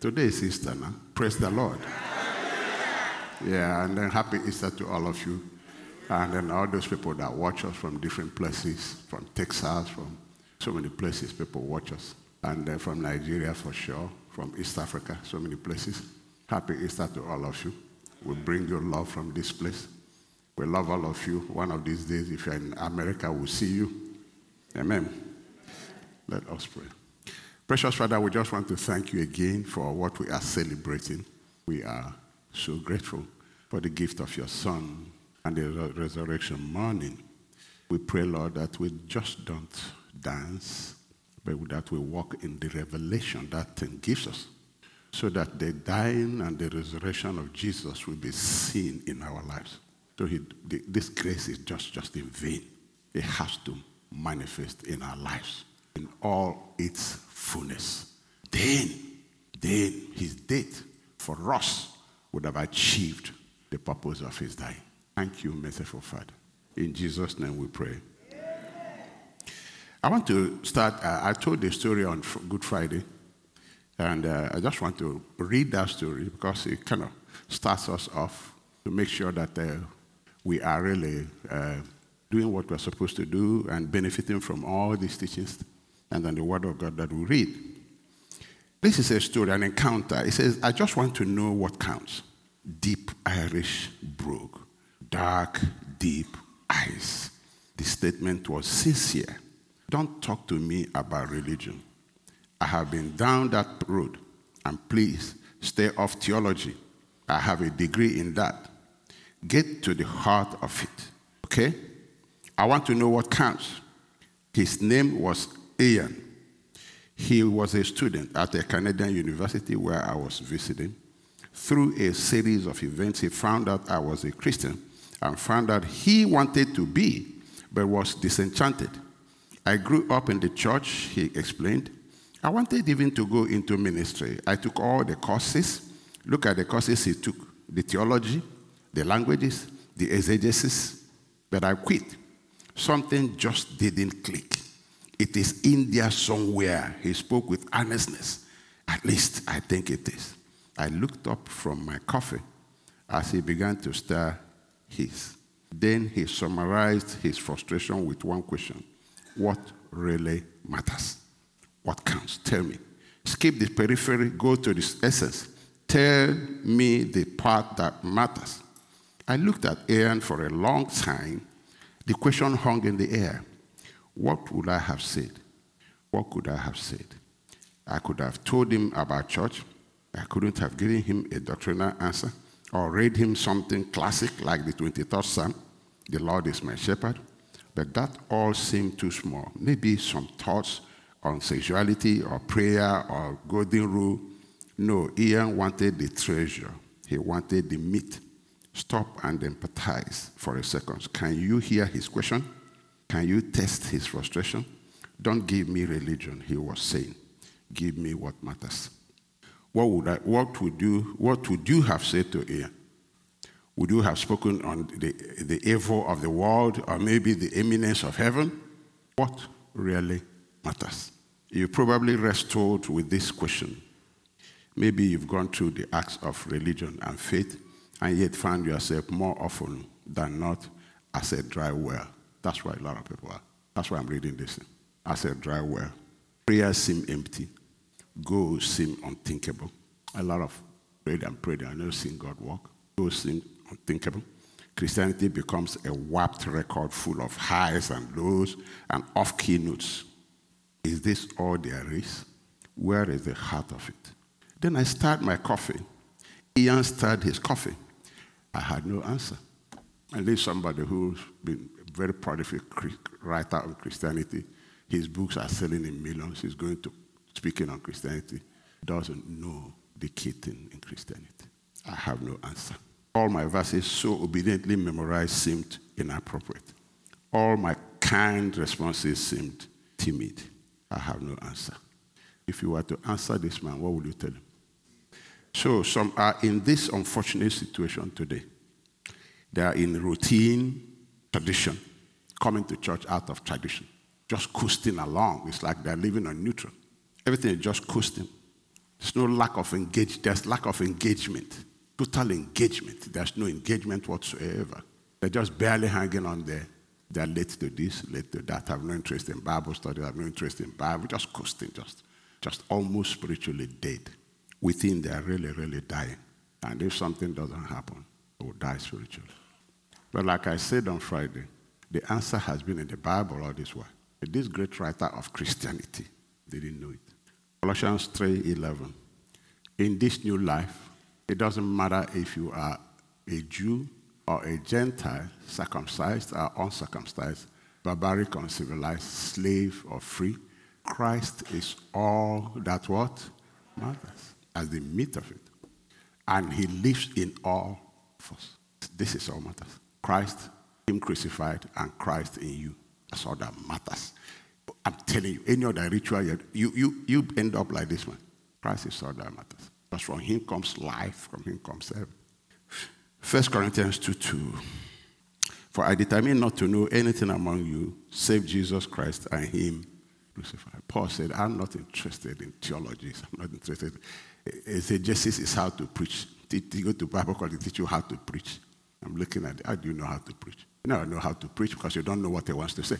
Today is Easter now. Praise the Lord. Yeah, and then happy Easter to all of you. And then all those people that watch us from different places, from Texas, from so many places, people watch us. And then from Nigeria for sure, from East Africa, so many places. Happy Easter to all of you. We bring your love from this place. We love all of you. One of these days, if you're in America, we'll see you. Amen. Let us pray. Precious Father, we just want to thank you again for what we are celebrating. We are so grateful for the gift of your Son and the resurrection morning. We pray, Lord, that we just don't dance, but that we walk in the revelation that thing gives us, so that the dying and the resurrection of Jesus will be seen in our lives. So he, this grace is just, just in vain. It has to manifest in our lives in all its fullness. Then, then his death for us would have achieved the purpose of his dying. Thank you, merciful Father. In Jesus' name we pray. I want to start. Uh, I told the story on Good Friday, and uh, I just want to read that story because it kind of starts us off to make sure that uh, we are really uh, doing what we're supposed to do and benefiting from all these teachings and then the Word of God that we read. This is a story, an encounter. It says, I just want to know what counts. Deep Irish brogue, dark, deep eyes. The statement was sincere. Don't talk to me about religion. I have been down that road, and please stay off theology. I have a degree in that. Get to the heart of it, okay? I want to know what counts. His name was Ian. He was a student at a Canadian university where I was visiting. Through a series of events, he found out I was a Christian and found out he wanted to be, but was disenchanted. I grew up in the church, he explained. I wanted even to go into ministry. I took all the courses. Look at the courses he took the theology, the languages, the exegesis, but I quit. Something just didn't click. It is in there somewhere. He spoke with earnestness. At least I think it is. I looked up from my coffee as he began to stir his. Then he summarized his frustration with one question What really matters? What counts? Tell me. Skip the periphery, go to the essence. Tell me the part that matters. I looked at Aaron for a long time. The question hung in the air. What would I have said? What could I have said? I could have told him about church. I couldn't have given him a doctrinal answer or read him something classic like the 23rd Psalm, The Lord is my shepherd. But that all seemed too small. Maybe some thoughts on sexuality or prayer or golden rule. No, Ian wanted the treasure, he wanted the meat. Stop and empathize for a second. Can you hear his question? Can you test his frustration? Don't give me religion, he was saying. Give me what matters. What would, I, what would, you, what would you have said to Ian? Would you have spoken on the, the evil of the world or maybe the imminence of heaven? What really matters? You probably wrestled with this question. Maybe you've gone through the acts of religion and faith and yet found yourself more often than not as a dry well. That's why a lot of people are. That's why I'm reading this. As a dry well. Prayers seem empty. Goals seem unthinkable. A lot of prayed and prayed and never seen God work. Goals seem unthinkable. Christianity becomes a warped record full of highs and lows and off key notes. Is this all there is? Where is the heart of it? Then I start my coffee. Ian started his coffee. I had no answer. And there's somebody who's been very prolific writer on Christianity. His books are selling in millions. He's going to speaking on Christianity. Doesn't know the key thing in Christianity. I have no answer. All my verses so obediently memorized seemed inappropriate. All my kind responses seemed timid. I have no answer. If you were to answer this man, what would you tell him? So some are in this unfortunate situation today. They are in routine tradition, coming to church out of tradition, just coasting along. It's like they're living on neutral. Everything is just coasting. There's no lack of engagement. There's lack of engagement. Total engagement. There's no engagement whatsoever. They're just barely hanging on there. They're late to this, late to that. Have no interest in Bible study. Have no interest in Bible. Just coasting, just, just almost spiritually dead. Within, they're really, really dying. And if something doesn't happen, they will die spiritually. But like I said on Friday, the answer has been in the Bible all this while. This great writer of Christianity didn't know it. Colossians 3:11. In this new life, it doesn't matter if you are a Jew or a Gentile, circumcised or uncircumcised, barbaric or civilized, slave or free. Christ is all that what matters as the meat of it. And he lives in all of us. This is all matters. Christ, him crucified, and Christ in you. That's all that matters. I'm telling you, any other ritual, you, you, you end up like this one. Christ is all that matters. Because from him comes life, from him comes everything. 1 Corinthians 2 2. For I determined not to know anything among you save Jesus Christ and him crucified. Paul said, I'm not interested in theologies. I'm not interested. He said, Jesus is how to preach. Go to Bible college, teach you how to preach. I'm looking at. How do you know how to preach? You never know how to preach because you don't know what he wants to say.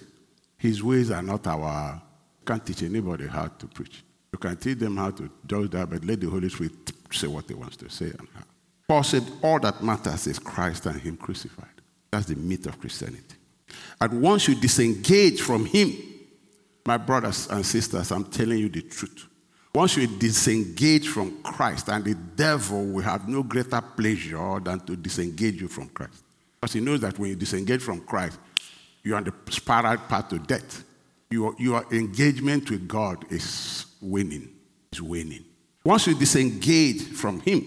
His ways are not our. can't teach anybody how to preach. You can teach them how to do that, but let the Holy Spirit say what he wants to say and how. Paul said, All that matters is Christ and Him crucified. That's the meat of Christianity. And once you disengage from Him, my brothers and sisters, I'm telling you the truth. Once you disengage from Christ, and the devil will have no greater pleasure than to disengage you from Christ. Because he knows that when you disengage from Christ, you're on the spiral path to death. Your, your engagement with God is winning. Is winning. Once you disengage from Him,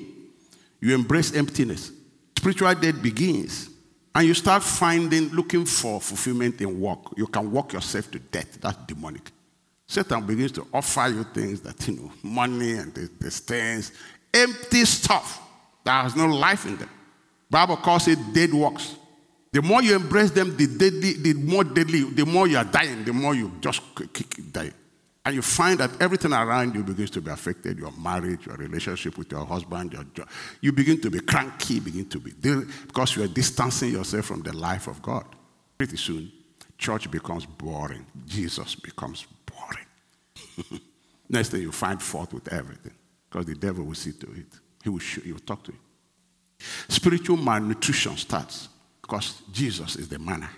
you embrace emptiness. Spiritual death begins. And you start finding, looking for fulfillment in work. You can work yourself to death. That's demonic. Satan begins to offer you things that, you know, money and these things, empty stuff that has no life in them. Bible calls it dead works. The more you embrace them, the deadly, the more deadly, the more you are dying, the more you just die. And you find that everything around you begins to be affected your marriage, your relationship with your husband, your job. You begin to be cranky, begin to be, because you are distancing yourself from the life of God. Pretty soon, church becomes boring. Jesus becomes. Next thing you find fault with everything, because the devil will see to it. He will, show, he will talk to you. Spiritual malnutrition starts because Jesus is the manna.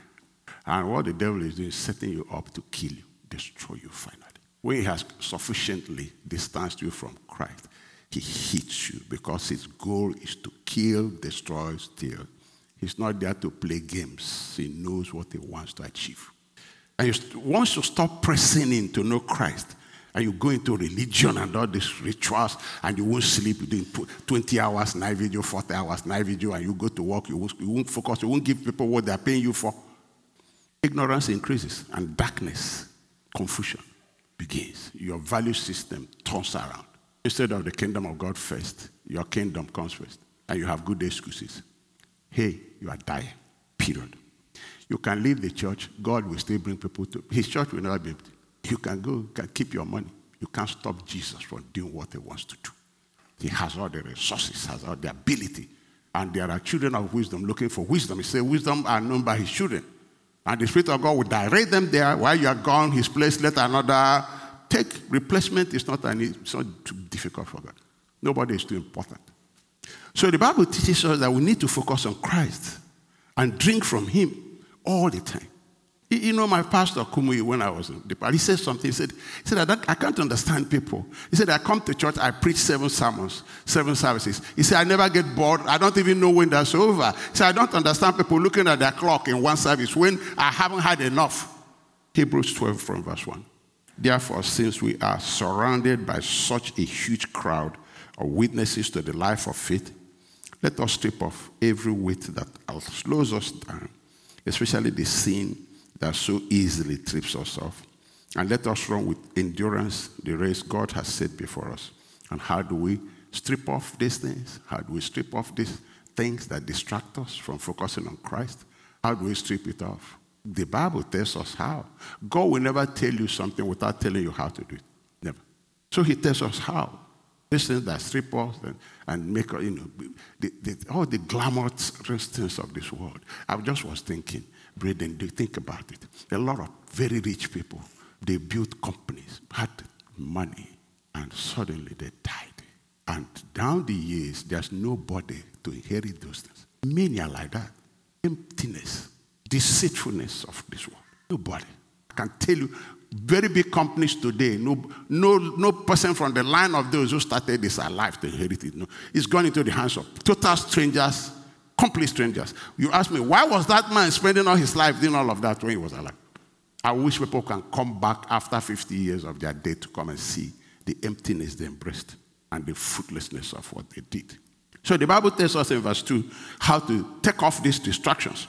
And what the devil is doing is setting you up to kill you, destroy you finally. When he has sufficiently distanced you from Christ, he hits you because his goal is to kill, destroy, steal. He's not there to play games. He knows what he wants to achieve. And you, once you stop pressing in to know Christ, and you go into religion and all these rituals, and you won't sleep, you do 20 hours night vigil, 40 hours night vigil, and you go to work, you won't, you won't focus, you won't give people what they're paying you for. Ignorance increases, and darkness, confusion begins. Your value system turns around. Instead of the kingdom of God first, your kingdom comes first, and you have good excuses. Hey, you are dying, period. You can leave the church, God will still bring people to his church will never be empty. You can go, can keep your money. You can't stop Jesus from doing what he wants to do. He has all the resources, has all the ability. And there are children of wisdom looking for wisdom. He said, Wisdom are known by his children. And the Spirit of God will direct them there. While you are gone, his place, let another take. Replacement is not, an, it's not too difficult for God. Nobody is too important. So the Bible teaches us that we need to focus on Christ and drink from him all the time. You know, my pastor, Kumuyi, when I was in the he said something. He said, he said I, I, can't understand people. He said, I come to church, I preach seven sermons, seven services. He said, I never get bored. I don't even know when that's over. He said, I don't understand people looking at their clock in one service when I haven't had enough. Hebrews 12 from verse 1. Therefore, since we are surrounded by such a huge crowd of witnesses to the life of faith, let us strip off every weight that slows us down, especially the sin that so easily trips us off. And let us run with endurance the race God has set before us. And how do we strip off these things? How do we strip off these things that distract us from focusing on Christ? How do we strip it off? The Bible tells us how. God will never tell you something without telling you how to do it. Never. So he tells us how. These things that strip us and, and make you know the, the, all the glamorous things of this world. I just was thinking, Braden, do think about it? A lot of very rich people, they built companies, had money, and suddenly they died. And down the years, there's nobody to inherit those things. Many are like that. Emptiness, deceitfulness of this world. Nobody. I can tell you, very big companies today, no, no, no person from the line of those who started this alive to inherit it. No. It's gone into the hands of total strangers, complete strangers. You ask me, why was that man spending all his life doing all of that when he was alive? I wish people can come back after 50 years of their day to come and see the emptiness they embraced and the fruitlessness of what they did. So the Bible tells us in verse 2 how to take off these distractions.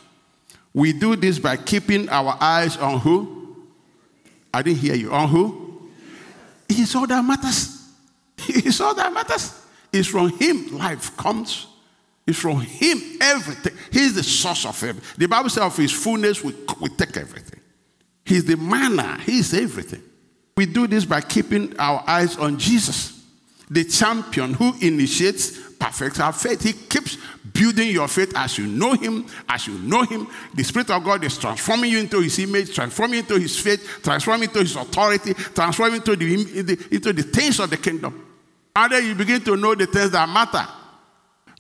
We do this by keeping our eyes on who? I didn't hear you. On who? It's all that matters. It's all that matters. It's from Him life comes. It's from Him everything. He's the source of everything. The Bible says of His fullness, we, we take everything. He's the manna, He's everything. We do this by keeping our eyes on Jesus, the champion who initiates, perfects our faith. He keeps building your faith as you know Him, as you know Him. The Spirit of God is transforming you into His image, transforming into His faith, transforming into His authority, transforming into the, into the things of the kingdom. And then you begin to know the things that matter.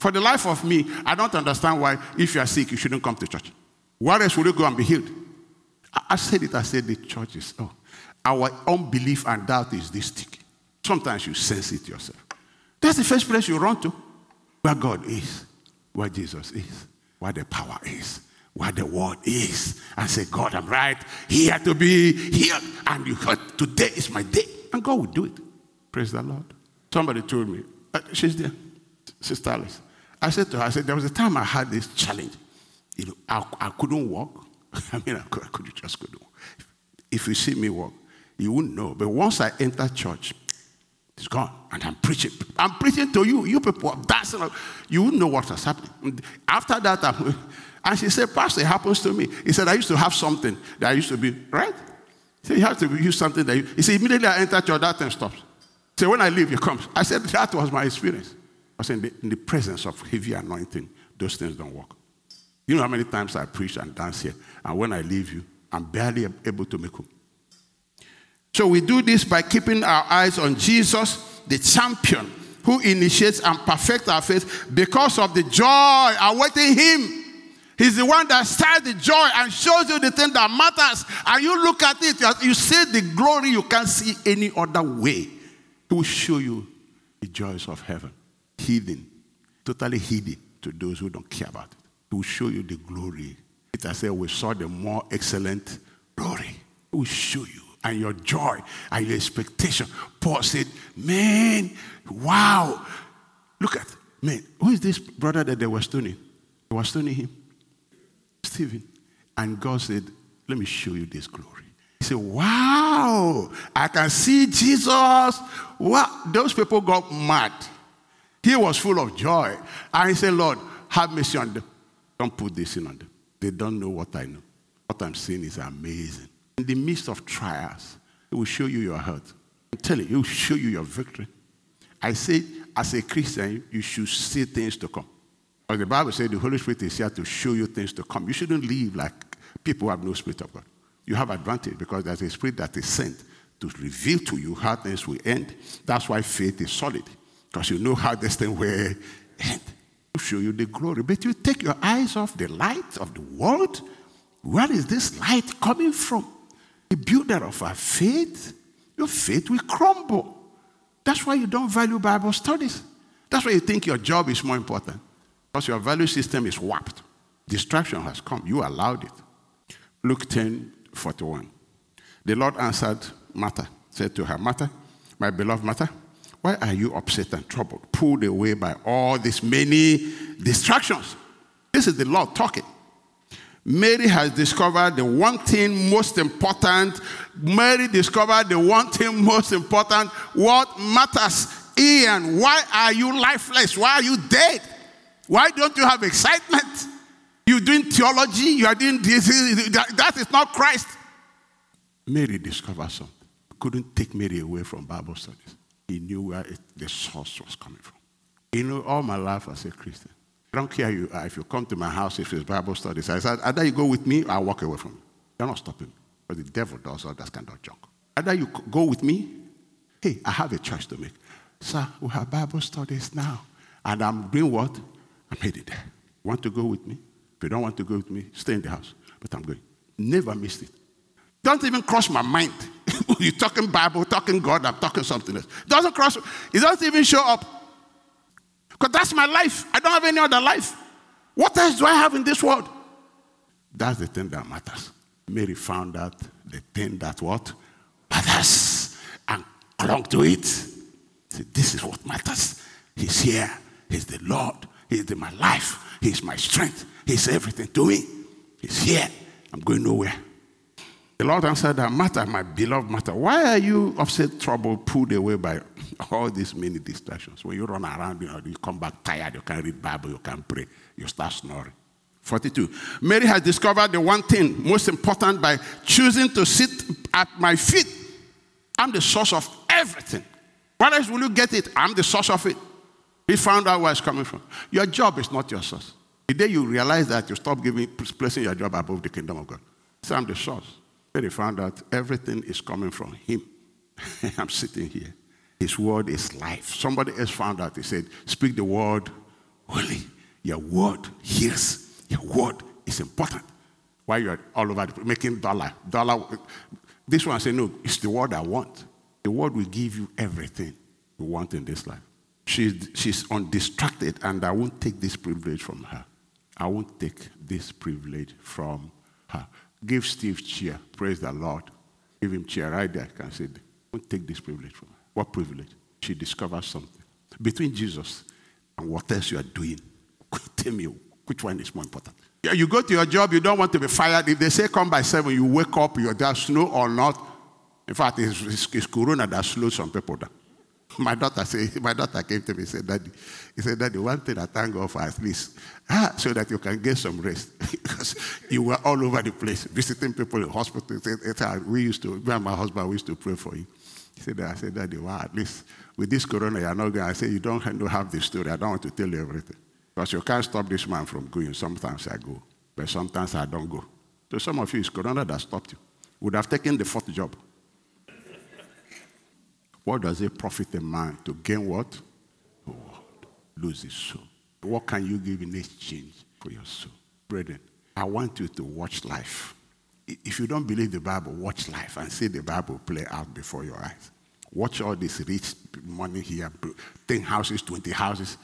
For the life of me, I don't understand why, if you are sick, you shouldn't come to church. Why else would you go and be healed? I said it, I said the church is, oh, our unbelief and doubt is this thick. Sometimes you sense it yourself. That's the first place you run to, where God is, where Jesus is, where the power is, where the word is, and say, God, I'm right here to be healed. And you heard, today is my day. And God will do it. Praise the Lord. Somebody told me, uh, she's there, Sister Alice. I said to her, I said, there was a time I had this challenge. You know, I, I couldn't walk. I mean, I could, I could just couldn't. If you see me walk, you wouldn't know. But once I enter church, it's gone. And I'm preaching. I'm preaching to you. You people are dancing. You wouldn't know what was happening. After that, I'm, and she said, Pastor, it happens to me. He said, I used to have something that I used to be, right? He said, You have to use something that you, he said, immediately I enter church, that thing stops. So when I leave, you come. I said, That was my experience. I said, in the, in the presence of heavy anointing, those things don't work. You know how many times I preach and dance here, and when I leave you, I'm barely able to make home. So we do this by keeping our eyes on Jesus, the champion, who initiates and perfects our faith because of the joy awaiting him. He's the one that starts the joy and shows you the thing that matters. And you look at it, you see the glory you can't see any other way. He will show you the joys of heaven, hidden, totally hidden to those who don't care about it. He will show you the glory. Peter said, We saw the more excellent glory. He will show you and your joy and your expectation. Paul said, Man, wow. Look at, man, who is this brother that they were stoning? They were stoning him? Stephen. And God said, Let me show you this glory. He said, Wow, I can see Jesus. What? Those people got mad. He was full of joy. And he said, Lord, have mercy on them. Don't put this in on them. They don't know what I know. What I'm saying is amazing. In the midst of trials, it will show you your health. I'm telling you, it will show you your victory. I say, as a Christian, you should see things to come. But the Bible says the Holy Spirit is here to show you things to come. You shouldn't live like people who have no Spirit of God. You have advantage because there's a Spirit that is sent to reveal to you how things will end. That's why faith is solid, because you know how this thing will end show you the glory. But you take your eyes off the light of the world. Where is this light coming from? The builder of our faith, your faith will crumble. That's why you don't value Bible studies. That's why you think your job is more important. Because your value system is warped. Distraction has come. You allowed it. Luke 10 41. The Lord answered Martha, said to her, Martha, my beloved Martha, why are you upset and troubled, pulled away by all these many distractions? This is the Lord talking. Mary has discovered the one thing most important. Mary discovered the one thing most important. What matters? Ian, why are you lifeless? Why are you dead? Why don't you have excitement? You're doing theology, you are doing this. That is not Christ. Mary discovered something. Couldn't take Mary away from Bible studies. He knew where it, the source was coming from. You know, all my life as a Christian, I don't care you, uh, if you come to my house, if it's Bible studies. I said, either you go with me, I'll walk away from you. You're not stopping me. But the devil does all that kind of junk. Either you go with me, hey, I have a choice to make. Sir, we have Bible studies now. And I'm doing what? I'm headed there. Want to go with me? If you don't want to go with me, stay in the house. But I'm going. Never missed it. Don't even cross my mind. You're talking Bible, talking God, I'm talking something else. It doesn't cross, it doesn't even show up. Because that's my life. I don't have any other life. What else do I have in this world? That's the thing that matters. Mary found out the thing that what matters and clung to it. Said, this is what matters. He's here. He's the Lord. He's my life. He's my strength. He's everything to me. He's here. I'm going nowhere. The Lord answered that Martha, my beloved Martha. Why are you upset, troubled, pulled away by all these many distractions? When you run around, you, know, you come back tired, you can't read Bible, you can't pray, you start snoring. 42. Mary has discovered the one thing most important by choosing to sit at my feet. I'm the source of everything. What else will you get it? I'm the source of it. He found out where it's coming from. Your job is not your source. The day you realize that, you stop giving, placing your job above the kingdom of God. Say, I'm the source. Then he found out everything is coming from him. I'm sitting here. His word is life. Somebody else found out. He said, Speak the word only. Your word hears. Your word is important. Why you're all over the, making dollar. Dollar. This one said, No, it's the word I want. The word will give you everything you want in this life. She's, she's undistracted, and I won't take this privilege from her. I won't take this privilege from her. Give Steve cheer. Praise the Lord. Give him cheer right there. I can say, don't take this privilege from her. What privilege? She discovers something. Between Jesus and what else you are doing, tell me which one is more important. Yeah, you go to your job, you don't want to be fired. If they say come by seven, you wake up, you're there, snow or not. In fact, it's, it's, it's Corona that slows some people down. My daughter said, my daughter came to me and said, Daddy, he said, Daddy, one thing I thank God for at least, ah, so that you can get some rest. because you were all over the place, visiting people in hospitals. We used to, me and my husband, we used to pray for you. He said, I said, Daddy, wow, at least with this corona, you're not going. I said, You don't have the story. I don't want to tell you everything. Because you can't stop this man from going. Sometimes I go, but sometimes I don't go. So some of you, it's corona that stopped you. Would have taken the fourth job. What does it profit a man to gain what? World. Lose his soul. What can you give in exchange for your soul? Brethren, I want you to watch life. If you don't believe the Bible, watch life and see the Bible play out before your eyes. Watch all this rich money here, 10 houses, 20 houses.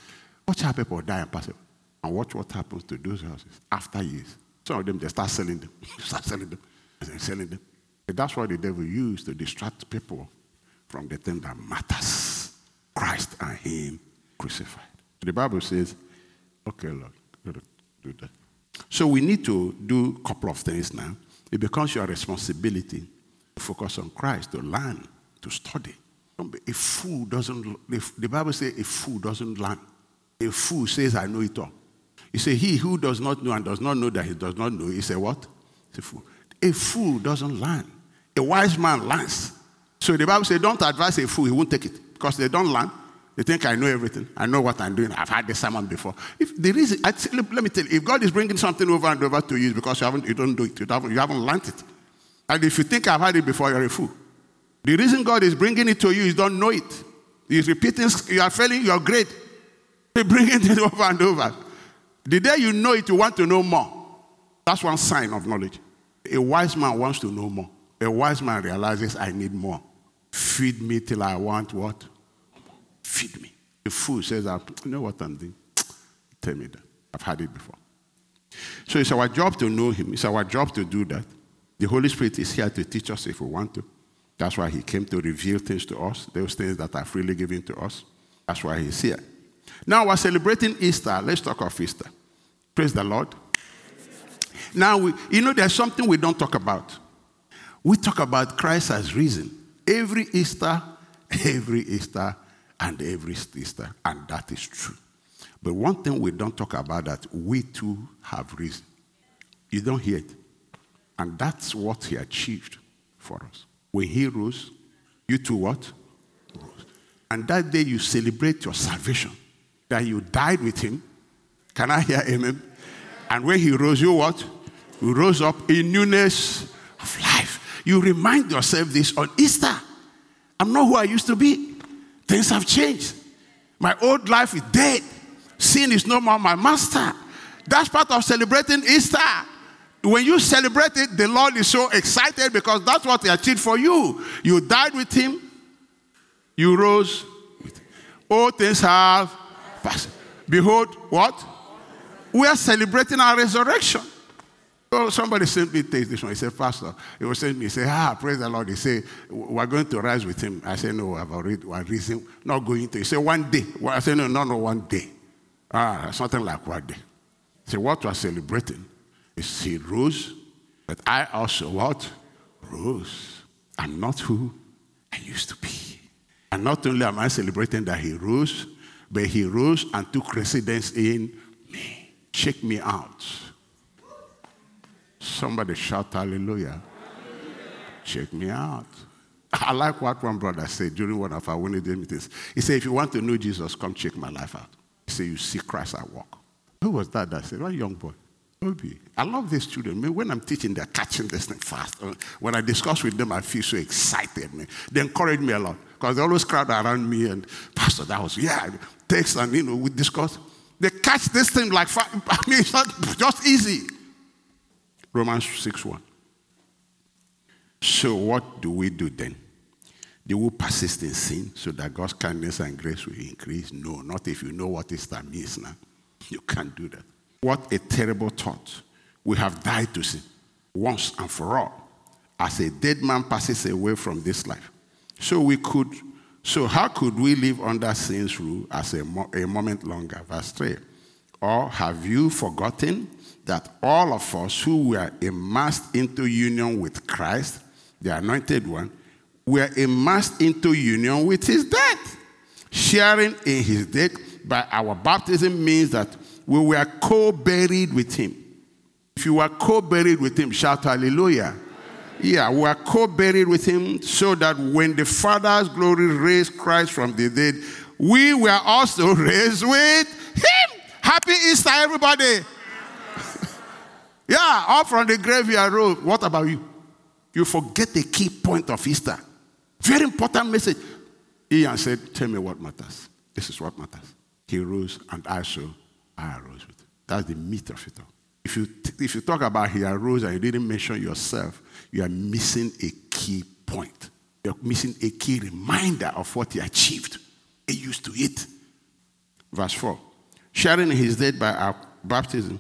Watch how people die and pass away. And watch what happens to those houses after years. Some of them, they start selling them. start selling them. And selling them. And that's what the devil used to distract people from the thing that matters Christ and Him crucified. The Bible says, okay, Lord, do that. So we need to do a couple of things now. It becomes your responsibility to focus on Christ, to learn, to study. A fool doesn't, the Bible says a fool doesn't learn. A fool says, I know it all. You say, He who does not know and does not know that he does not know, he said, What? He's a fool. A fool doesn't learn. A wise man learns. So the Bible says, don't advise a fool, he won't take it. Because they don't learn. They think I know everything. I know what I'm doing. I've had this sermon before. If the reason, let me tell you, if God is bringing something over and over to you, because you haven't, you don't do it. You haven't, you haven't learned it. And if you think I've had it before, you're a fool. The reason God is bringing it to you is don't know it. He's repeating, you are failing, you're great. He's bringing it over and over. The day you know it, you want to know more. That's one sign of knowledge. A wise man wants to know more. A wise man realizes I need more. Feed me till I want what? Feed me. The fool says, ah, I know what I'm doing. Tell me that. I've had it before. So it's our job to know Him. It's our job to do that. The Holy Spirit is here to teach us if we want to. That's why He came to reveal things to us, those things that are freely given to us. That's why He's here. Now we're celebrating Easter. Let's talk of Easter. Praise the Lord. Now, we, you know, there's something we don't talk about. We talk about Christ as risen. Every Easter, every Easter, and every Easter, and that is true. But one thing we don't talk about that we too have risen. You don't hear it. And that's what he achieved for us. When he rose, you too what? Rose. And that day you celebrate your salvation, that you died with him. Can I hear amen? And when he rose, you what? You rose up in newness. You remind yourself this on Easter. I'm not who I used to be. Things have changed. My old life is dead. Sin is no more my master. That's part of celebrating Easter. When you celebrate it, the Lord is so excited because that's what He achieved for you. You died with Him, you rose with Him. All things have passed. Behold, what? We are celebrating our resurrection. So somebody sent me text this one. He said, Pastor, he was saying me, he said, ah, praise the Lord. He said, we're going to rise with him. I said, no, I've already, we're risen, not going to. He said, one day. I said, no, no, no, one day. Ah, something like one day. So what we're celebrating is he rose, but I also what? Rose. I'm not who I used to be. And not only am I celebrating that he rose, but he rose and took residence in me. Check me out. Somebody shout hallelujah. Check me out. I like what one brother said during one of our Wednesday meetings. He said, if you want to know Jesus, come check my life out. He said, you see Christ at work. Who was that that said? One young boy. Obi. I love these children. When I'm teaching, they're catching this thing fast. Uh, when I discuss with them, I feel so excited. Man. They encourage me a lot because they always crowd around me and, Pastor, that was, yeah, text and, you know, we discuss. They catch this thing like, I mean, it's not just easy. Romans 6 1. So, what do we do then? Do we persist in sin so that God's kindness and grace will increase? No, not if you know what Easter means now. You can't do that. What a terrible thought. We have died to sin once and for all, as a dead man passes away from this life. So we could, so how could we live under sin's rule as a, mo- a moment longer? Verse 3. Or have you forgotten that all of us who were immersed into union with Christ, the anointed one, were immersed into union with his death? Sharing in his death by our baptism means that we were co buried with him. If you were co buried with him, shout hallelujah. Yeah, we are co buried with him so that when the Father's glory raised Christ from the dead, we were also raised with him. Happy Easter, everybody. Yeah, up from the graveyard road. What about you? You forget the key point of Easter. Very important message. Ian said, Tell me what matters. This is what matters. He rose, and I saw I arose with. him. That's the meat of it all. If you, if you talk about he arose and you didn't mention yourself, you are missing a key point. You're missing a key reminder of what he achieved. He used to it. Verse 4. Sharing his death by our baptism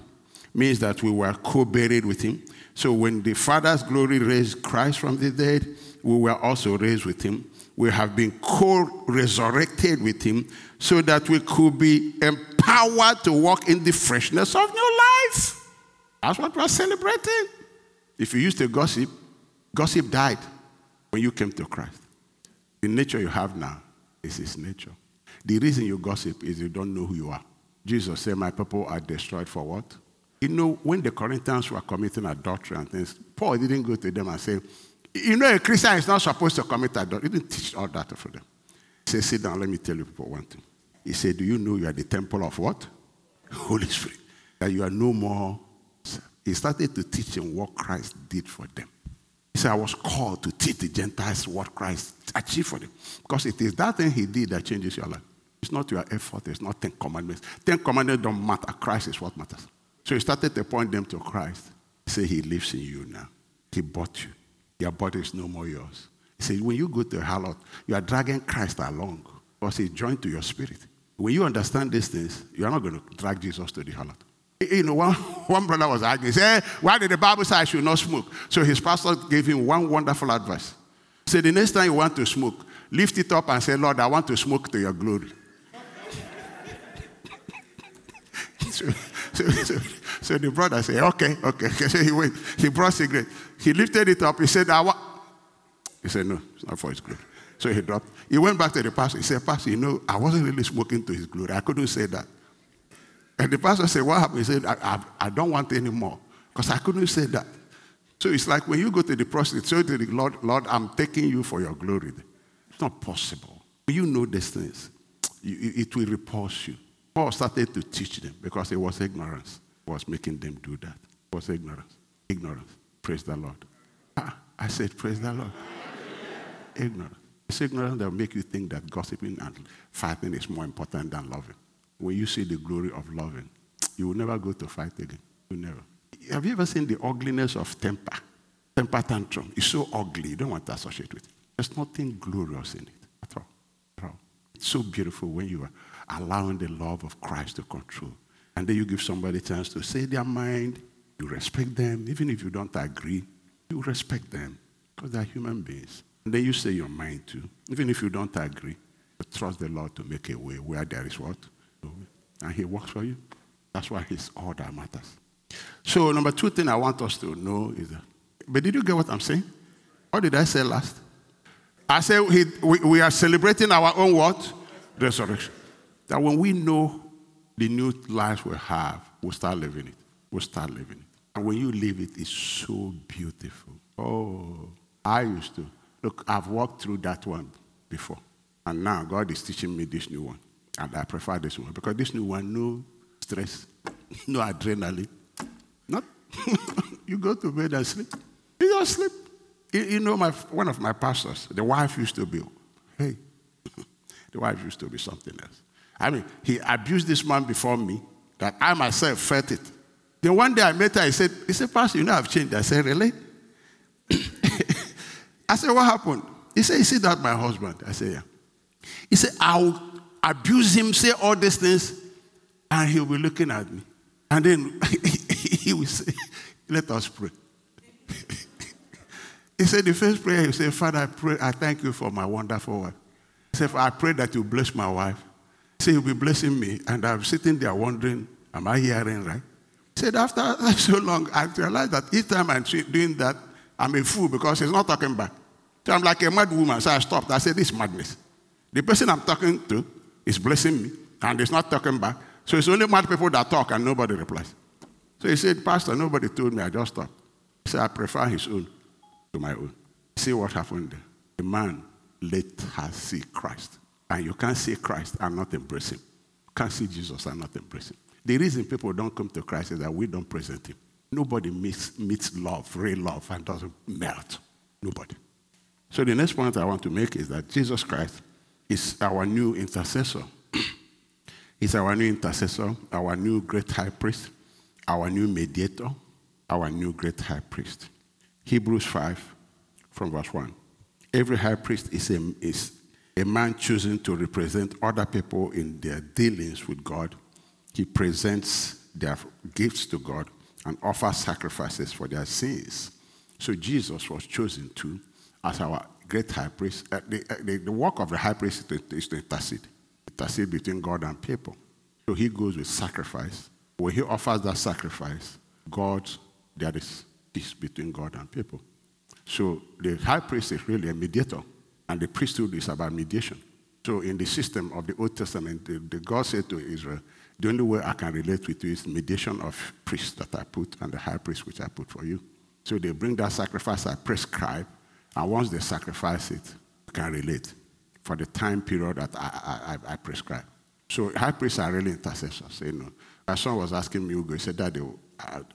means that we were co buried with him. So when the Father's glory raised Christ from the dead, we were also raised with him. We have been co resurrected with him so that we could be empowered to walk in the freshness of new life. That's what we're celebrating. If you used to gossip, gossip died when you came to Christ. The nature you have now is his nature. The reason you gossip is you don't know who you are. Jesus said, My people are destroyed for what? You know, when the Corinthians were committing adultery and things, Paul didn't go to them and say, You know, a Christian is not supposed to commit adultery. He didn't teach all that for them. He said, Sit down, let me tell you people one thing. He said, Do you know you are the temple of what? Holy Spirit. That you are no more. He started to teach them what Christ did for them. He said, I was called to teach the Gentiles what Christ achieved for them. Because it is that thing he did that changes your life. It's not your effort, it's not Ten Commandments. Ten Commandments don't matter. Christ is what matters. So he started to point them to Christ. Say, He lives in you now. He bought you. Your body is no more yours. He said, When you go to harlot, you are dragging Christ along because he's joined to your spirit. When you understand these things, you are not going to drag Jesus to the harlot. You know, one, one brother was arguing, he said, eh, Why did the Bible say I should not smoke? So his pastor gave him one wonderful advice. He said, The next time you want to smoke, lift it up and say, Lord, I want to smoke to your glory. so, so, so, so, the brother said, Okay, okay. So he went, he brought cigarette. He lifted it up. He said, I want. He said, No, it's not for his glory. So he dropped. He went back to the pastor. He said, Pastor, you know, I wasn't really smoking to his glory. I couldn't say that. And the pastor said, What happened? He said, I, I, I don't want any more because I couldn't say that. So it's like when you go to the prostitute, say to the Lord, Lord, I'm taking you for your glory. It's not possible. You know these things. it will repulse you. Paul started to teach them because it was ignorance was making them do that. It was ignorance. Ignorance. Praise the Lord. Ah, I said, Praise the Lord. Ignorance. It's ignorance that will make you think that gossiping and fighting is more important than loving. When you see the glory of loving, you will never go to fight again. You never. Have you ever seen the ugliness of temper? Temper tantrum. It's so ugly. You don't want to associate with it. There's nothing glorious in it at all. At all. It's so beautiful when you are allowing the love of Christ to control. And then you give somebody a chance to say their mind. You respect them. Even if you don't agree, you respect them because they're human beings. And then you say your mind too. Even if you don't agree, you trust the Lord to make a way where there is what? And He works for you. That's why His order matters. So, number two thing I want us to know is that, but did you get what I'm saying? What did I say last? I said we, we are celebrating our own what? Resurrection. That when we know the new life we have, we'll start living it. We'll start living it. And when you live it, it's so beautiful. Oh, I used to. Look, I've walked through that one before. And now God is teaching me this new one. And I prefer this one because this new one, no stress, no adrenaline. Not. you go to bed and sleep. You just sleep. You, know, my, one of my pastors, the wife used to be, hey, the wife used to be something else. I mean, he abused this man before me that I myself felt it. Then one day I met her, I said, he said, Pastor, you know I've changed. I said, Really? I said, What happened? He said, You see that my husband? I said, Yeah. He said, I'll abuse him, say all these things, and he'll be looking at me. And then he will say, Let us pray. he said, The first prayer, he said, Father, I pray, I thank you for my wonderful wife. He said, I pray that you bless my wife. He said, You'll be blessing me. And I'm sitting there wondering, Am I hearing right? He said, After so long, I realized that each time I'm doing that, I'm a fool because he's not talking back. So I'm like a mad woman. So I stopped. I said, This is madness. The person I'm talking to is blessing me and he's not talking back. So it's only mad people that talk and nobody replies. So he said, Pastor, nobody told me. I just stopped. He said, I prefer his own to my own. See what happened there. The man let her see Christ. And you can't see Christ and not embrace him. You can't see Jesus and not embrace him. The reason people don't come to Christ is that we don't present him. Nobody meets, meets love, real love, and doesn't melt. Nobody. So the next point I want to make is that Jesus Christ is our new intercessor. He's our new intercessor, our new great high priest, our new mediator, our new great high priest. Hebrews 5 from verse 1. Every high priest is a, is a man choosing to represent other people in their dealings with God. He presents their gifts to God and offers sacrifices for their sins. So Jesus was chosen to as our great high priest. Uh, the, uh, the, the, work of the high priest is to, is to intercede, intercede between God and people. So he goes with sacrifice. When he offers that sacrifice, God, there is peace between God and people. So the high priest is really a mediator, and the priesthood is about mediation. So in the system of the Old Testament, the, the God said to Israel, the only way I can relate with you is mediation of priests that I put and the high priest which I put for you. So they bring that sacrifice I prescribe, and once they sacrifice it, you can relate for the time period that I, I, I prescribe. So high priests are really intercessors. You know, my son was asking me, Ugo, he said, Daddy,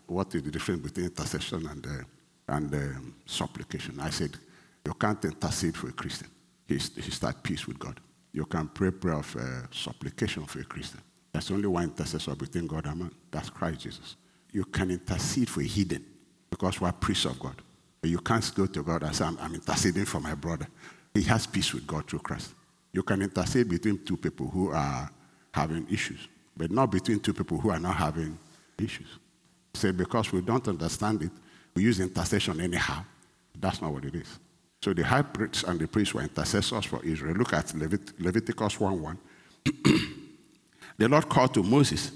what is the difference between intercession and uh, and um, supplication. I said, you can't intercede for a Christian. He, he start peace with God. You can pray prayer of uh, supplication for a Christian. There's only one intercessor between God and man. That's Christ Jesus. You can intercede for a heathen because we're priests of God. You can't go to God and say, I'm, I'm interceding for my brother. He has peace with God through Christ. You can intercede between two people who are having issues, but not between two people who are not having issues. Say, because we don't understand it, we use intercession anyhow. That's not what it is. So the high priests and the priests were intercessors for Israel. Look at Levit- Leviticus 1 1. the Lord called to Moses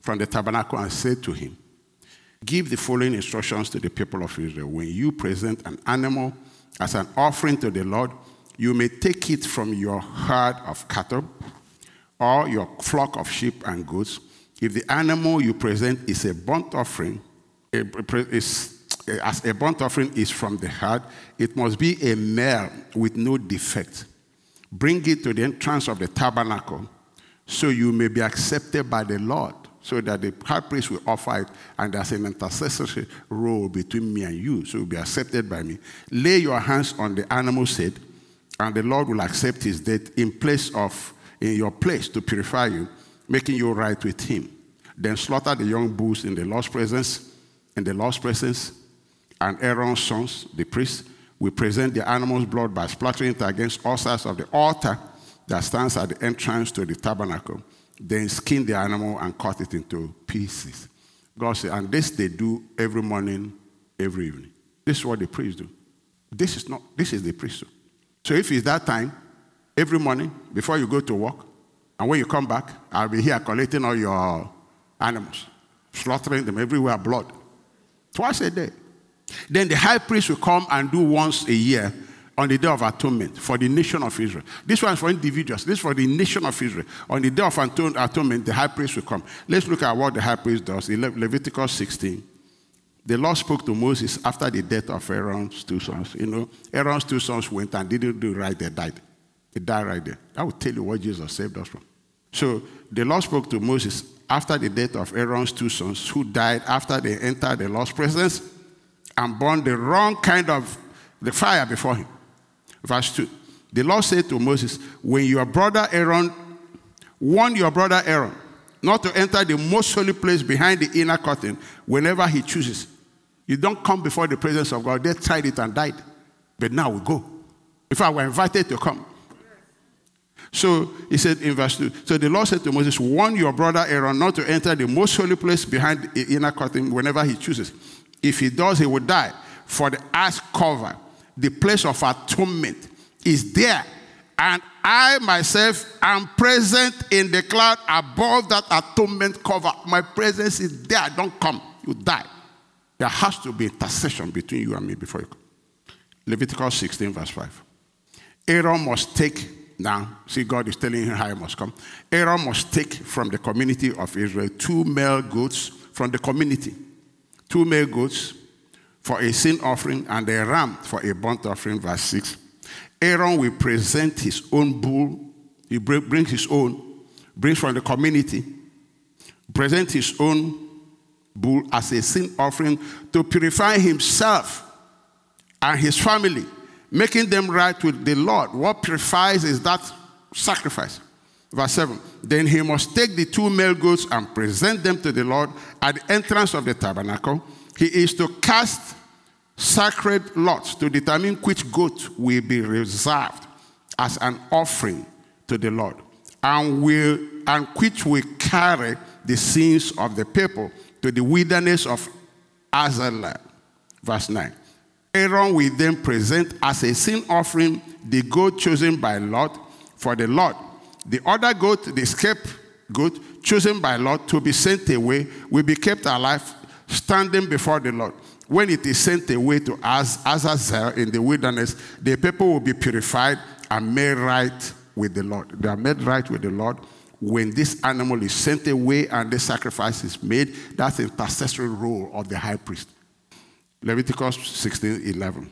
from the tabernacle and said to him, Give the following instructions to the people of Israel. When you present an animal as an offering to the Lord, you may take it from your herd of cattle or your flock of sheep and goats. If the animal you present is a burnt offering, is as a burnt offering is from the heart, it must be a male with no defect. Bring it to the entrance of the tabernacle, so you may be accepted by the Lord, so that the high priest will offer it, and there's an intercessory role between me and you, so you'll be accepted by me. Lay your hands on the animal's head, and the Lord will accept his death in place of in your place to purify you, making you right with him. Then slaughter the young bulls in the Lord's presence, in the Lord's presence, and Aaron's sons, the priests, will present the animal's blood by splattering it against all sides of the altar that stands at the entrance to the tabernacle. Then skin the animal and cut it into pieces. God said, and this they do every morning, every evening. This is what the priests do. This is not, this is the priesthood. So if it's that time, every morning before you go to work, and when you come back, I'll be here collecting all your animals, slaughtering them everywhere, blood. Twice a day. Then the high priest will come and do once a year on the day of atonement for the nation of Israel. This one is for individuals. This is for the nation of Israel. On the day of atonement, the high priest will come. Let's look at what the high priest does in Leviticus 16. The Lord spoke to Moses after the death of Aaron's two sons. You know, Aaron's two sons went and didn't do right, they died. They died right there. I will tell you what Jesus saved us from. So the Lord spoke to Moses after the death of Aaron's two sons, who died after they entered the Lord's presence and burned the wrong kind of the fire before him. Verse 2. The Lord said to Moses, When your brother Aaron, warn your brother Aaron not to enter the most holy place behind the inner curtain whenever he chooses. You don't come before the presence of God. They tried it and died. But now we go. If I were invited to come. So he said in verse 2 So the Lord said to Moses, Warn your brother Aaron not to enter the most holy place behind the inner curtain whenever he chooses. If he does, he will die. For the Ark's cover, the place of atonement, is there. And I myself am present in the cloud above that atonement cover. My presence is there. Don't come. You die. There has to be intercession between you and me before you come. Leviticus 16, verse 5. Aaron must take now, see, God is telling him how he must come. Aaron must take from the community of Israel two male goats from the community two male goats for a sin offering and a ram for a burnt offering, verse 6. Aaron will present his own bull. He brings his own, brings from the community, present his own bull as a sin offering to purify himself and his family, making them right with the Lord. What purifies is that sacrifice. Verse 7 Then he must take the two male goats and present them to the Lord at the entrance of the tabernacle. He is to cast sacred lots to determine which goat will be reserved as an offering to the Lord and, will, and which will carry the sins of the people to the wilderness of Azazel. Verse 9. Aaron will then present as a sin offering the goat chosen by Lot for the Lord the other goat, the scapegoat, chosen by Lot to be sent away, will be kept alive, standing before the Lord. When it is sent away to Az- Azazel in the wilderness, the people will be purified and made right with the Lord. They are made right with the Lord when this animal is sent away and the sacrifice is made. That's the intercessory role of the high priest. Leviticus 16 11.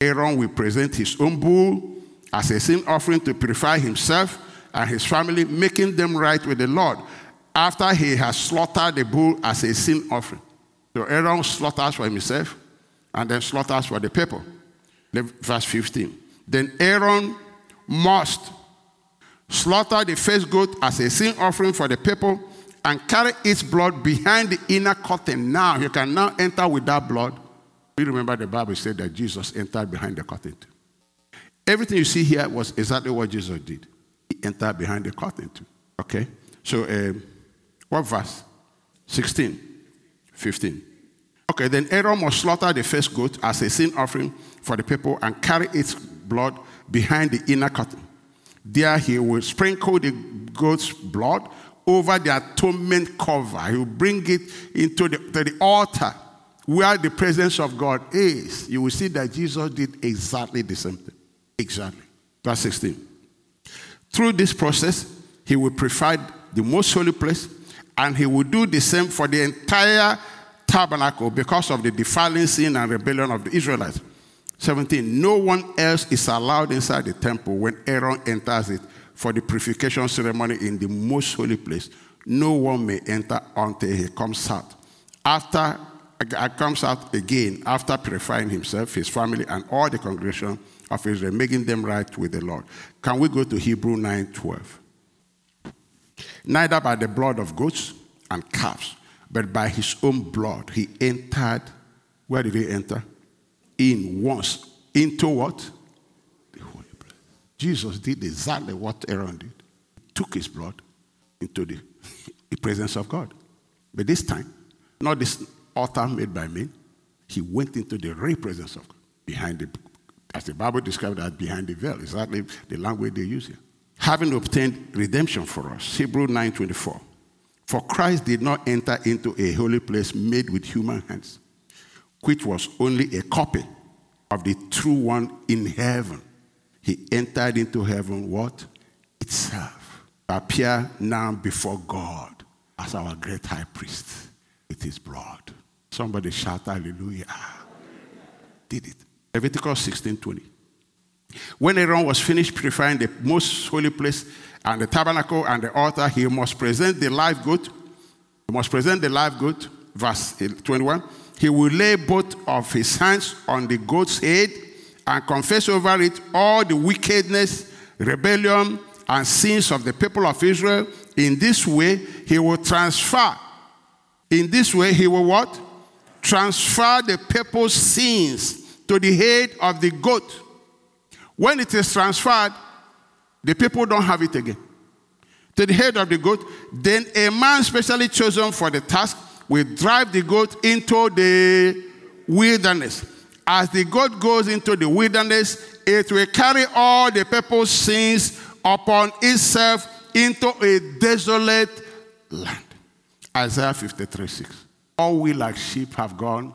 Aaron will present his own bull as a sin offering to purify himself and his family, making them right with the Lord after he has slaughtered the bull as a sin offering. So Aaron slaughters for himself and then slaughters for the people. Verse 15. Then Aaron must slaughter the first goat as a sin offering for the people and carry its blood behind the inner curtain. Now, you can now enter with that blood. You remember the Bible said that Jesus entered behind the curtain. Everything you see here was exactly what Jesus did he entered behind the curtain too. Okay? So, um, what verse? 16, 15. Okay, then Aaron must slaughter the first goat as a sin offering for the people and carry its blood behind the inner curtain. There he will sprinkle the goat's blood over the atonement cover. He will bring it into the, the altar where the presence of God is. You will see that Jesus did exactly the same thing. Exactly. Verse 16. Through this process, he will provide the most holy place, and he will do the same for the entire tabernacle because of the defiling sin and rebellion of the Israelites. 17. No one else is allowed inside the temple when Aaron enters it for the purification ceremony in the most holy place. No one may enter until he comes out. After comes out again after purifying himself, his family, and all the congregation of Israel, making them right with the Lord. Can we go to Hebrew 9 12? Neither by the blood of goats and calves, but by his own blood he entered. Where did he enter? In once. Into what? The holy place. Jesus did exactly what Aaron did. He took his blood into the, the presence of God. But this time, not this altar made by men, he went into the real presence of God behind the as the Bible describes that behind the veil, exactly the language they use here. Having obtained redemption for us, Hebrew 9:24. For Christ did not enter into a holy place made with human hands, which was only a copy of the true one in heaven. He entered into heaven what? Itself. Appear now before God as our great high priest with his blood. Somebody shout hallelujah. Did it. Leviticus 16 20. When Aaron was finished purifying the most holy place and the tabernacle and the altar, he must present the live goat. He must present the live goat, verse 21. He will lay both of his hands on the goat's head and confess over it all the wickedness, rebellion, and sins of the people of Israel. In this way, he will transfer. In this way, he will what? Transfer the people's sins to the head of the goat. When it is transferred, the people don't have it again. To the head of the goat, then a man specially chosen for the task will drive the goat into the wilderness. As the goat goes into the wilderness, it will carry all the people's sins upon itself into a desolate land. Isaiah 53 6. All we like sheep have gone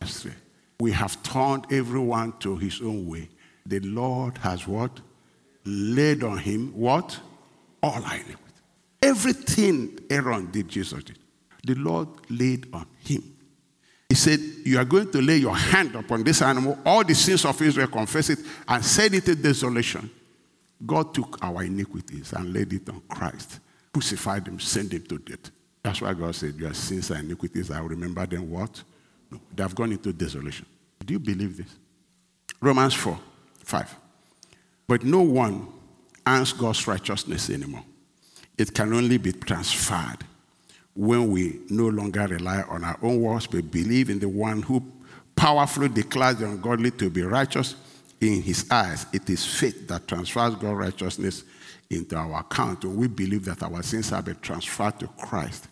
astray we have turned everyone to his own way. The Lord has what? Laid on him what? All iniquity. Everything Aaron did, Jesus did. The Lord laid on him. He said, You are going to lay your hand upon this animal, all the sins of Israel, confess it, and send it to desolation. God took our iniquities and laid it on Christ, crucified him, sent him to death. That's why God said, Your sins and iniquities, I will remember them what? No, they have gone into desolation. Do you believe this? Romans 4 5. But no one earns God's righteousness anymore. It can only be transferred when we no longer rely on our own works, but believe in the one who powerfully declares the ungodly to be righteous in his eyes. It is faith that transfers God's righteousness into our account. When we believe that our sins have been transferred to Christ,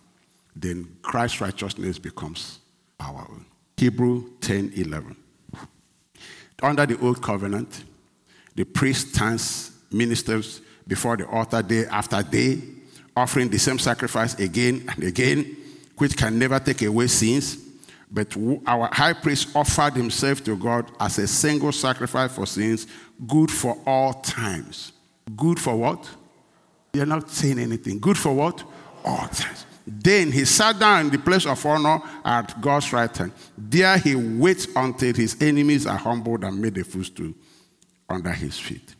then Christ's righteousness becomes our own. Hebrew 10 11. Under the old covenant, the priest stands, ministers before the altar day after day, offering the same sacrifice again and again, which can never take away sins. But our high priest offered himself to God as a single sacrifice for sins, good for all times. Good for what? You're not saying anything. Good for what? All times. Then he sat down in the place of honor at God's right hand. There he waits until his enemies are humbled and made a footstool under his feet.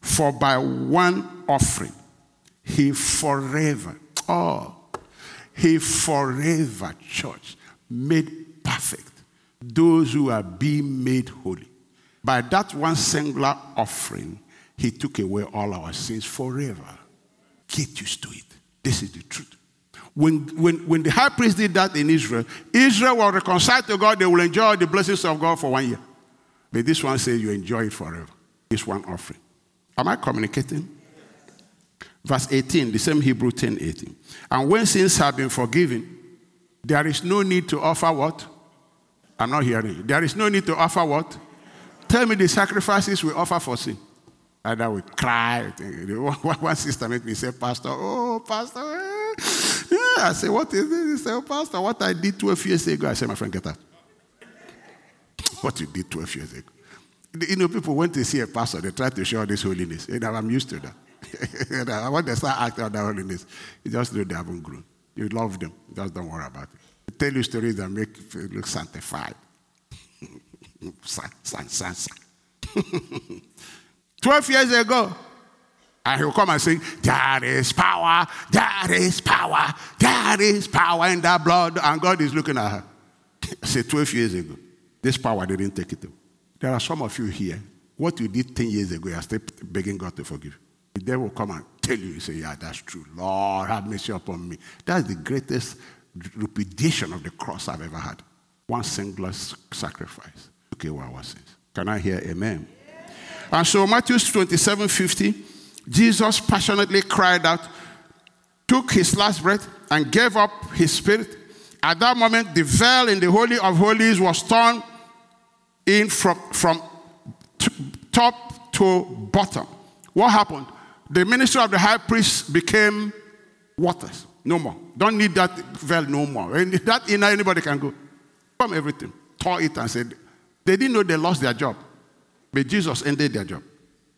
For by one offering, he forever, oh, he forever, church, made perfect those who are being made holy. By that one singular offering, he took away all our sins forever. Get used to it. This is the truth. When, when, when the high priest did that in Israel, Israel will reconcile to God, they will enjoy the blessings of God for one year. But this one says you enjoy it forever. This one offering. Am I communicating? Verse 18, the same Hebrew 10 18. And when sins have been forgiven, there is no need to offer what? I'm not hearing. There is no need to offer what? Tell me the sacrifices we offer for sin. And I will cry. One sister made me say, Pastor, oh, Pastor, eh. I said, What is this? He said, Oh, Pastor, what I did 12 years ago. I said, My friend, get out. what you did 12 years ago. You know, people went to see a pastor, they try to show this holiness. And I'm used to that. when they start acting on that holiness, you just know they haven't grown. You love them, just don't worry about it. They tell you stories that make you look sanctified. Son, son, son, son. 12 years ago. And he'll come and sing, There is power, there is power, there is power in that blood. And God is looking at her. Say 12 years ago. This power didn't take it. There are some of you here. What you did 10 years ago, you are still begging God to forgive. The devil will come and tell you, you say, Yeah, that's true. Lord, have mercy upon me. That's the greatest repudiation of the cross I've ever had. One single sacrifice took away our sins. Can I hear amen? And so, Matthew 27 50, Jesus passionately cried out, took his last breath, and gave up his spirit. At that moment, the veil in the Holy of Holies was torn in from, from t- top to bottom. What happened? The ministry of the high priest became worthless. No more. Don't need that veil no more. And that inner anybody can go. From everything. Tore it and said, they didn't know they lost their job. But Jesus ended their job.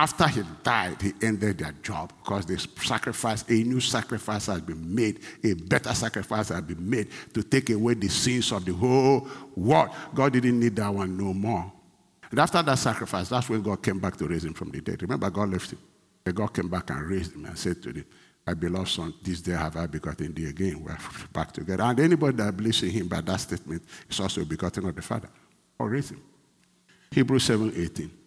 After he died, he ended their job because the sacrifice, a new sacrifice has been made, a better sacrifice has been made to take away the sins of the whole world. God didn't need that one no more. And after that sacrifice, that's when God came back to raise him from the dead. Remember, God left him. But God came back and raised him and said to him, My beloved son, this day have I begotten thee again. We're back together. And anybody that believes in him by that statement is also begotten of the Father or raised him. Hebrews 7 18.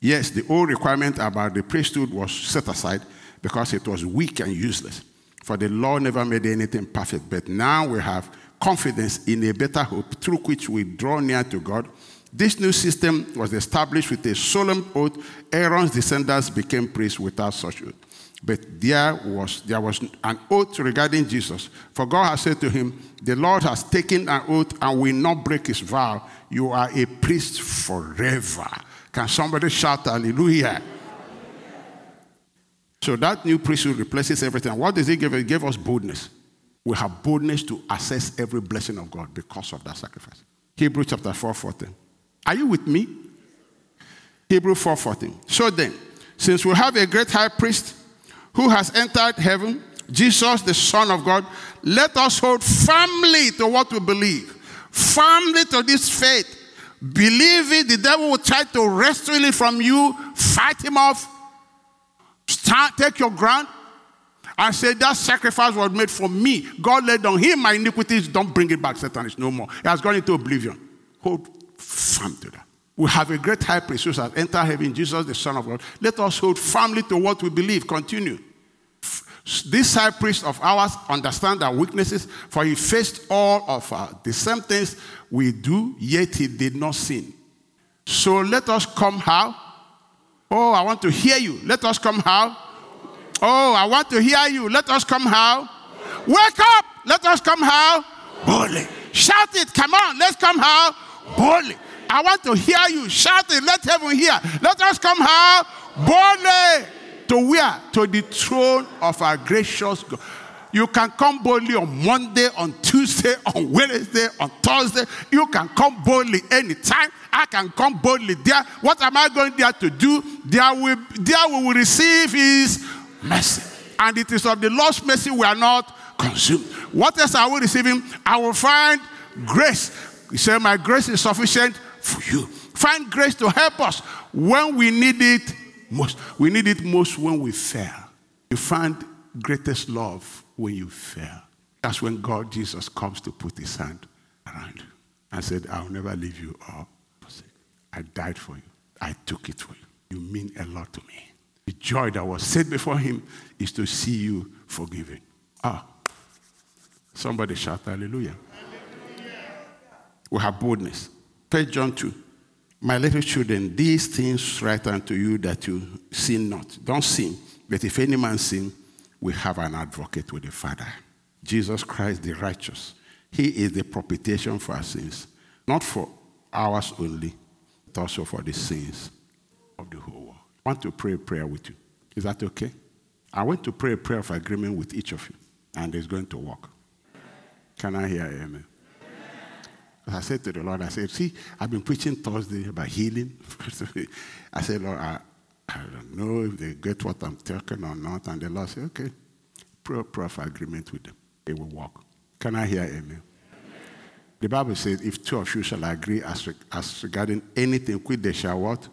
Yes, the old requirement about the priesthood was set aside because it was weak and useless. For the law never made anything perfect. But now we have confidence in a better hope through which we draw near to God. This new system was established with a solemn oath. Aaron's descendants became priests without such oath. But there was, there was an oath regarding Jesus. For God has said to him, The Lord has taken an oath and will not break his vow. You are a priest forever. Can somebody shout hallelujah? So that new priesthood replaces everything. What does it give? It gave us boldness. We have boldness to access every blessing of God because of that sacrifice. Hebrew chapter 4 14. Are you with me? Hebrew 4 14. So then, since we have a great high priest who has entered heaven, Jesus, the Son of God, let us hold firmly to what we believe, firmly to this faith Believe it, the devil will try to wrestle it from you, fight him off, take your ground, and say, That sacrifice was made for me. God laid on him my iniquities. Don't bring it back, Satan. It's no more. It has gone into oblivion. Hold firm to that. We have a great high priest who has entered heaven, Jesus, the Son of God. Let us hold firmly to what we believe. Continue. This high priest of ours understand our weaknesses, for he faced all of our, the same things we do, yet he did not sin. So let us come how? Oh, I want to hear you. Let us come how? Oh, I want to hear you. Let us come how? Wake up. Let us come how? Boldly. Shout it. Come on. Let's come how? Boldly. I want to hear you. Shout it. Let heaven hear. Let us come how? Boldly. To where? To the throne of our gracious God. You can come boldly on Monday, on Tuesday, on Wednesday, on Thursday. You can come boldly anytime. I can come boldly there. What am I going there to do? There, will, there we will receive His mercy. And it is of the Lord's mercy we are not consumed. What else are we receiving? I will find grace. He said, My grace is sufficient for you. Find grace to help us when we need it most. We need it most when we fail. You find greatest love when you fail. That's when God, Jesus, comes to put his hand around you and said, I'll never leave you or forsake. I died for you. I took it for you. You mean a lot to me. The joy that was set before him is to see you forgiven. Ah. Somebody shout hallelujah. hallelujah. We have boldness. First John 2. My little children, these things write unto you that you sin not. Don't sin. But if any man sin, we have an advocate with the Father, Jesus Christ the righteous. He is the propitiation for our sins, not for ours only, but also for the sins of the whole world. I want to pray a prayer with you. Is that okay? I want to pray a prayer of agreement with each of you, and it's going to work. Can I hear amen? I said to the Lord, I said, see, I've been preaching Thursday about healing. I said, Lord, I, I don't know if they get what I'm talking or not. And the Lord said, okay, pray for agreement with them. It will work. Can I hear amen? amen. The Bible says, if two of you shall agree as, as regarding anything which they shall what?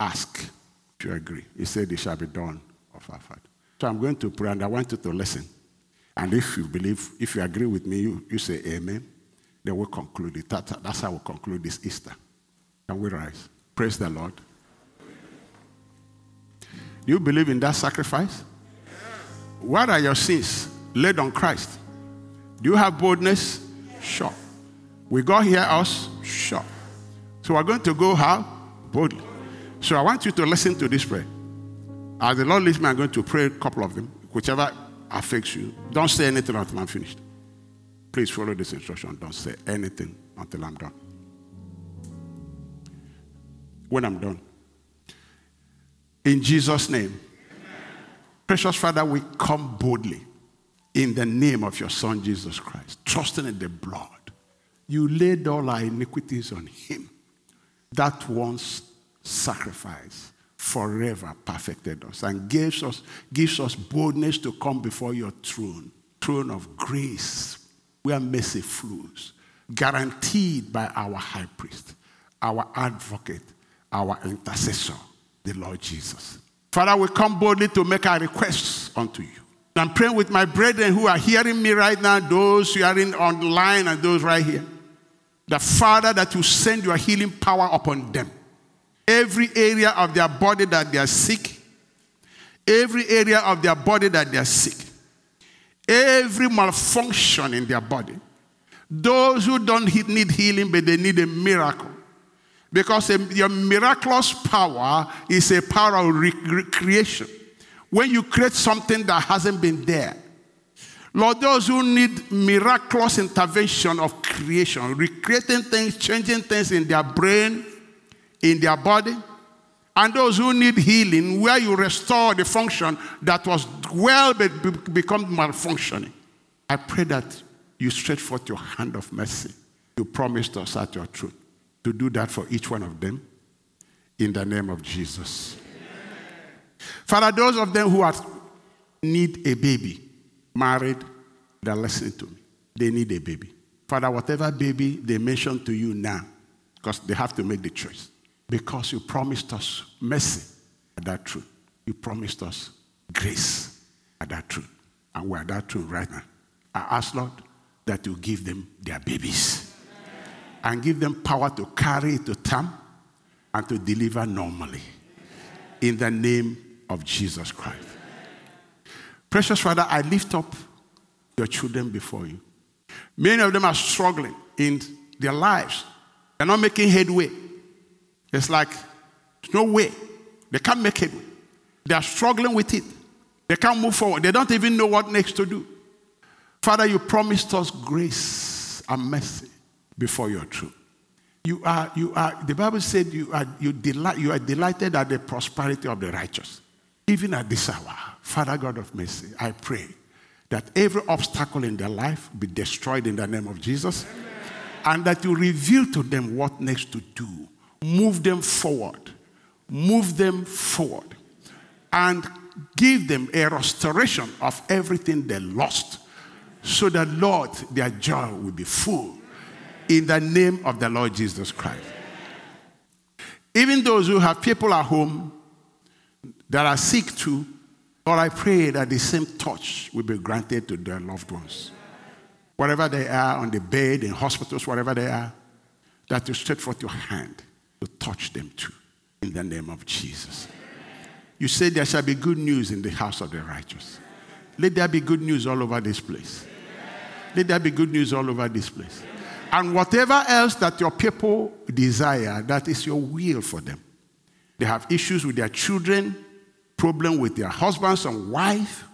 Ask. If you agree. He said, it shall be done of our Father. So I'm going to pray and I want you to listen. And if you believe, if you agree with me, you, you say amen, then we'll conclude it. That, that's how we'll conclude this Easter. Can we rise? Praise the Lord. Do you believe in that sacrifice? What are your sins laid on Christ? Do you have boldness? Sure. We God hear us? Sure. So we're going to go how? Boldly. So I want you to listen to this prayer. As the Lord leads me, I'm going to pray a couple of them, whichever affects you. Don't say anything until I'm finished. Please follow this instruction. Don't say anything until I'm done. When I'm done. In Jesus' name. Amen. Precious Father, we come boldly in the name of your Son, Jesus Christ, trusting in the blood. You laid all our iniquities on him. That once sacrifice forever perfected us and gives us, gives us boldness to come before your throne, throne of grace, where mercy flows, guaranteed by our high priest, our advocate, our intercessor, the Lord Jesus. Father, we come boldly to make our requests unto you. I'm praying with my brethren who are hearing me right now, those who are in online and those right here. The Father, that you send your healing power upon them. Every area of their body that they are sick, every area of their body that they are sick, every malfunction in their body. Those who don't need healing, but they need a miracle. Because your miraculous power is a power of recreation. When you create something that hasn't been there. Lord, those who need miraculous intervention of creation, recreating things, changing things in their brain, in their body, and those who need healing, where you restore the function that was well but become malfunctioning. I pray that you stretch forth your hand of mercy. You promised us at your truth to do that for each one of them in the name of Jesus. Father, those of them who are, need a baby, married, they're listening to me. They need a baby. Father, whatever baby they mention to you now, because they have to make the choice. Because you promised us mercy at that truth. You promised us grace at that truth. And we're at that truth right now. I ask, Lord, that you give them their babies and give them power to carry it to term and to deliver normally. In the name of Jesus Christ. Precious Father, I lift up your children before you. Many of them are struggling in their lives. They're not making headway. It's like, no way. They can't make it. They are struggling with it. They can't move forward. They don't even know what next to do. Father, you promised us grace and mercy before your truth. You are, you are, the Bible said you are, you, delight, you are delighted at the prosperity of the righteous. Even at this hour, Father God of mercy, I pray that every obstacle in their life be destroyed in the name of Jesus Amen. and that you reveal to them what next to do. Move them forward. Move them forward. And give them a restoration of everything they lost so that, Lord, their joy will be full in the name of the Lord Jesus Christ. Even those who have people at home that are sick too, Lord, I pray that the same touch will be granted to their loved ones. Wherever they are, on the bed, in hospitals, wherever they are, that you stretch forth your hand to touch them too, in the name of Jesus. You say there shall be good news in the house of the righteous. Let there be good news all over this place. Let there be good news all over this place. And whatever else that your people desire, that is your will for them. They have issues with their children, problem with their husbands and wife.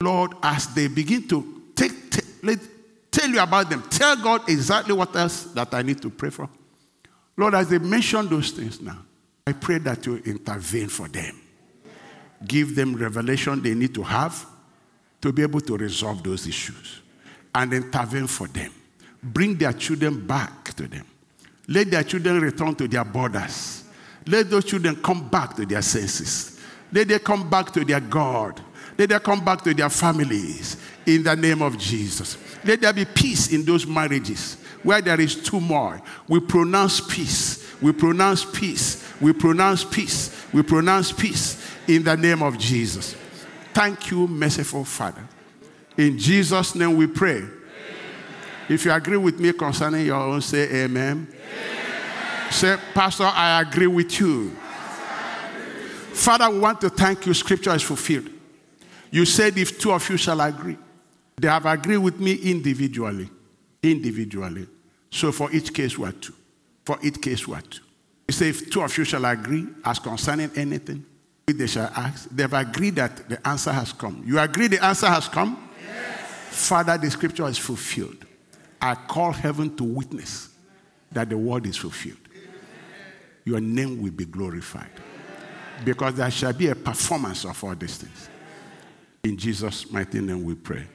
Lord, as they begin to take, take let, tell you about them, tell God exactly what else that I need to pray for. Lord, as they mention those things now, I pray that you intervene for them. Give them revelation they need to have to be able to resolve those issues and intervene for them bring their children back to them. Let their children return to their borders. Let those children come back to their senses. Let them come back to their God. Let them come back to their families. in the name of Jesus. Let there be peace in those marriages where there is turmoil. We pronounce peace. We pronounce peace. We pronounce peace. We pronounce peace in the name of Jesus. Thank you, merciful Father. In Jesus' name we pray. Amen. If you agree with me concerning your own, say amen. amen. Say, Pastor, I agree with you. Father, we want to thank you. Scripture is fulfilled. You said, if two of you shall agree, they have agreed with me individually. Individually. So for each case, what two? For each case, what two? You say, if two of you shall agree as concerning anything, they shall ask. They've agreed that the answer has come. You agree the answer has come? Yes. Father, the scripture is fulfilled. I call heaven to witness that the word is fulfilled. Your name will be glorified. Because there shall be a performance of all these things. In Jesus' mighty name we pray.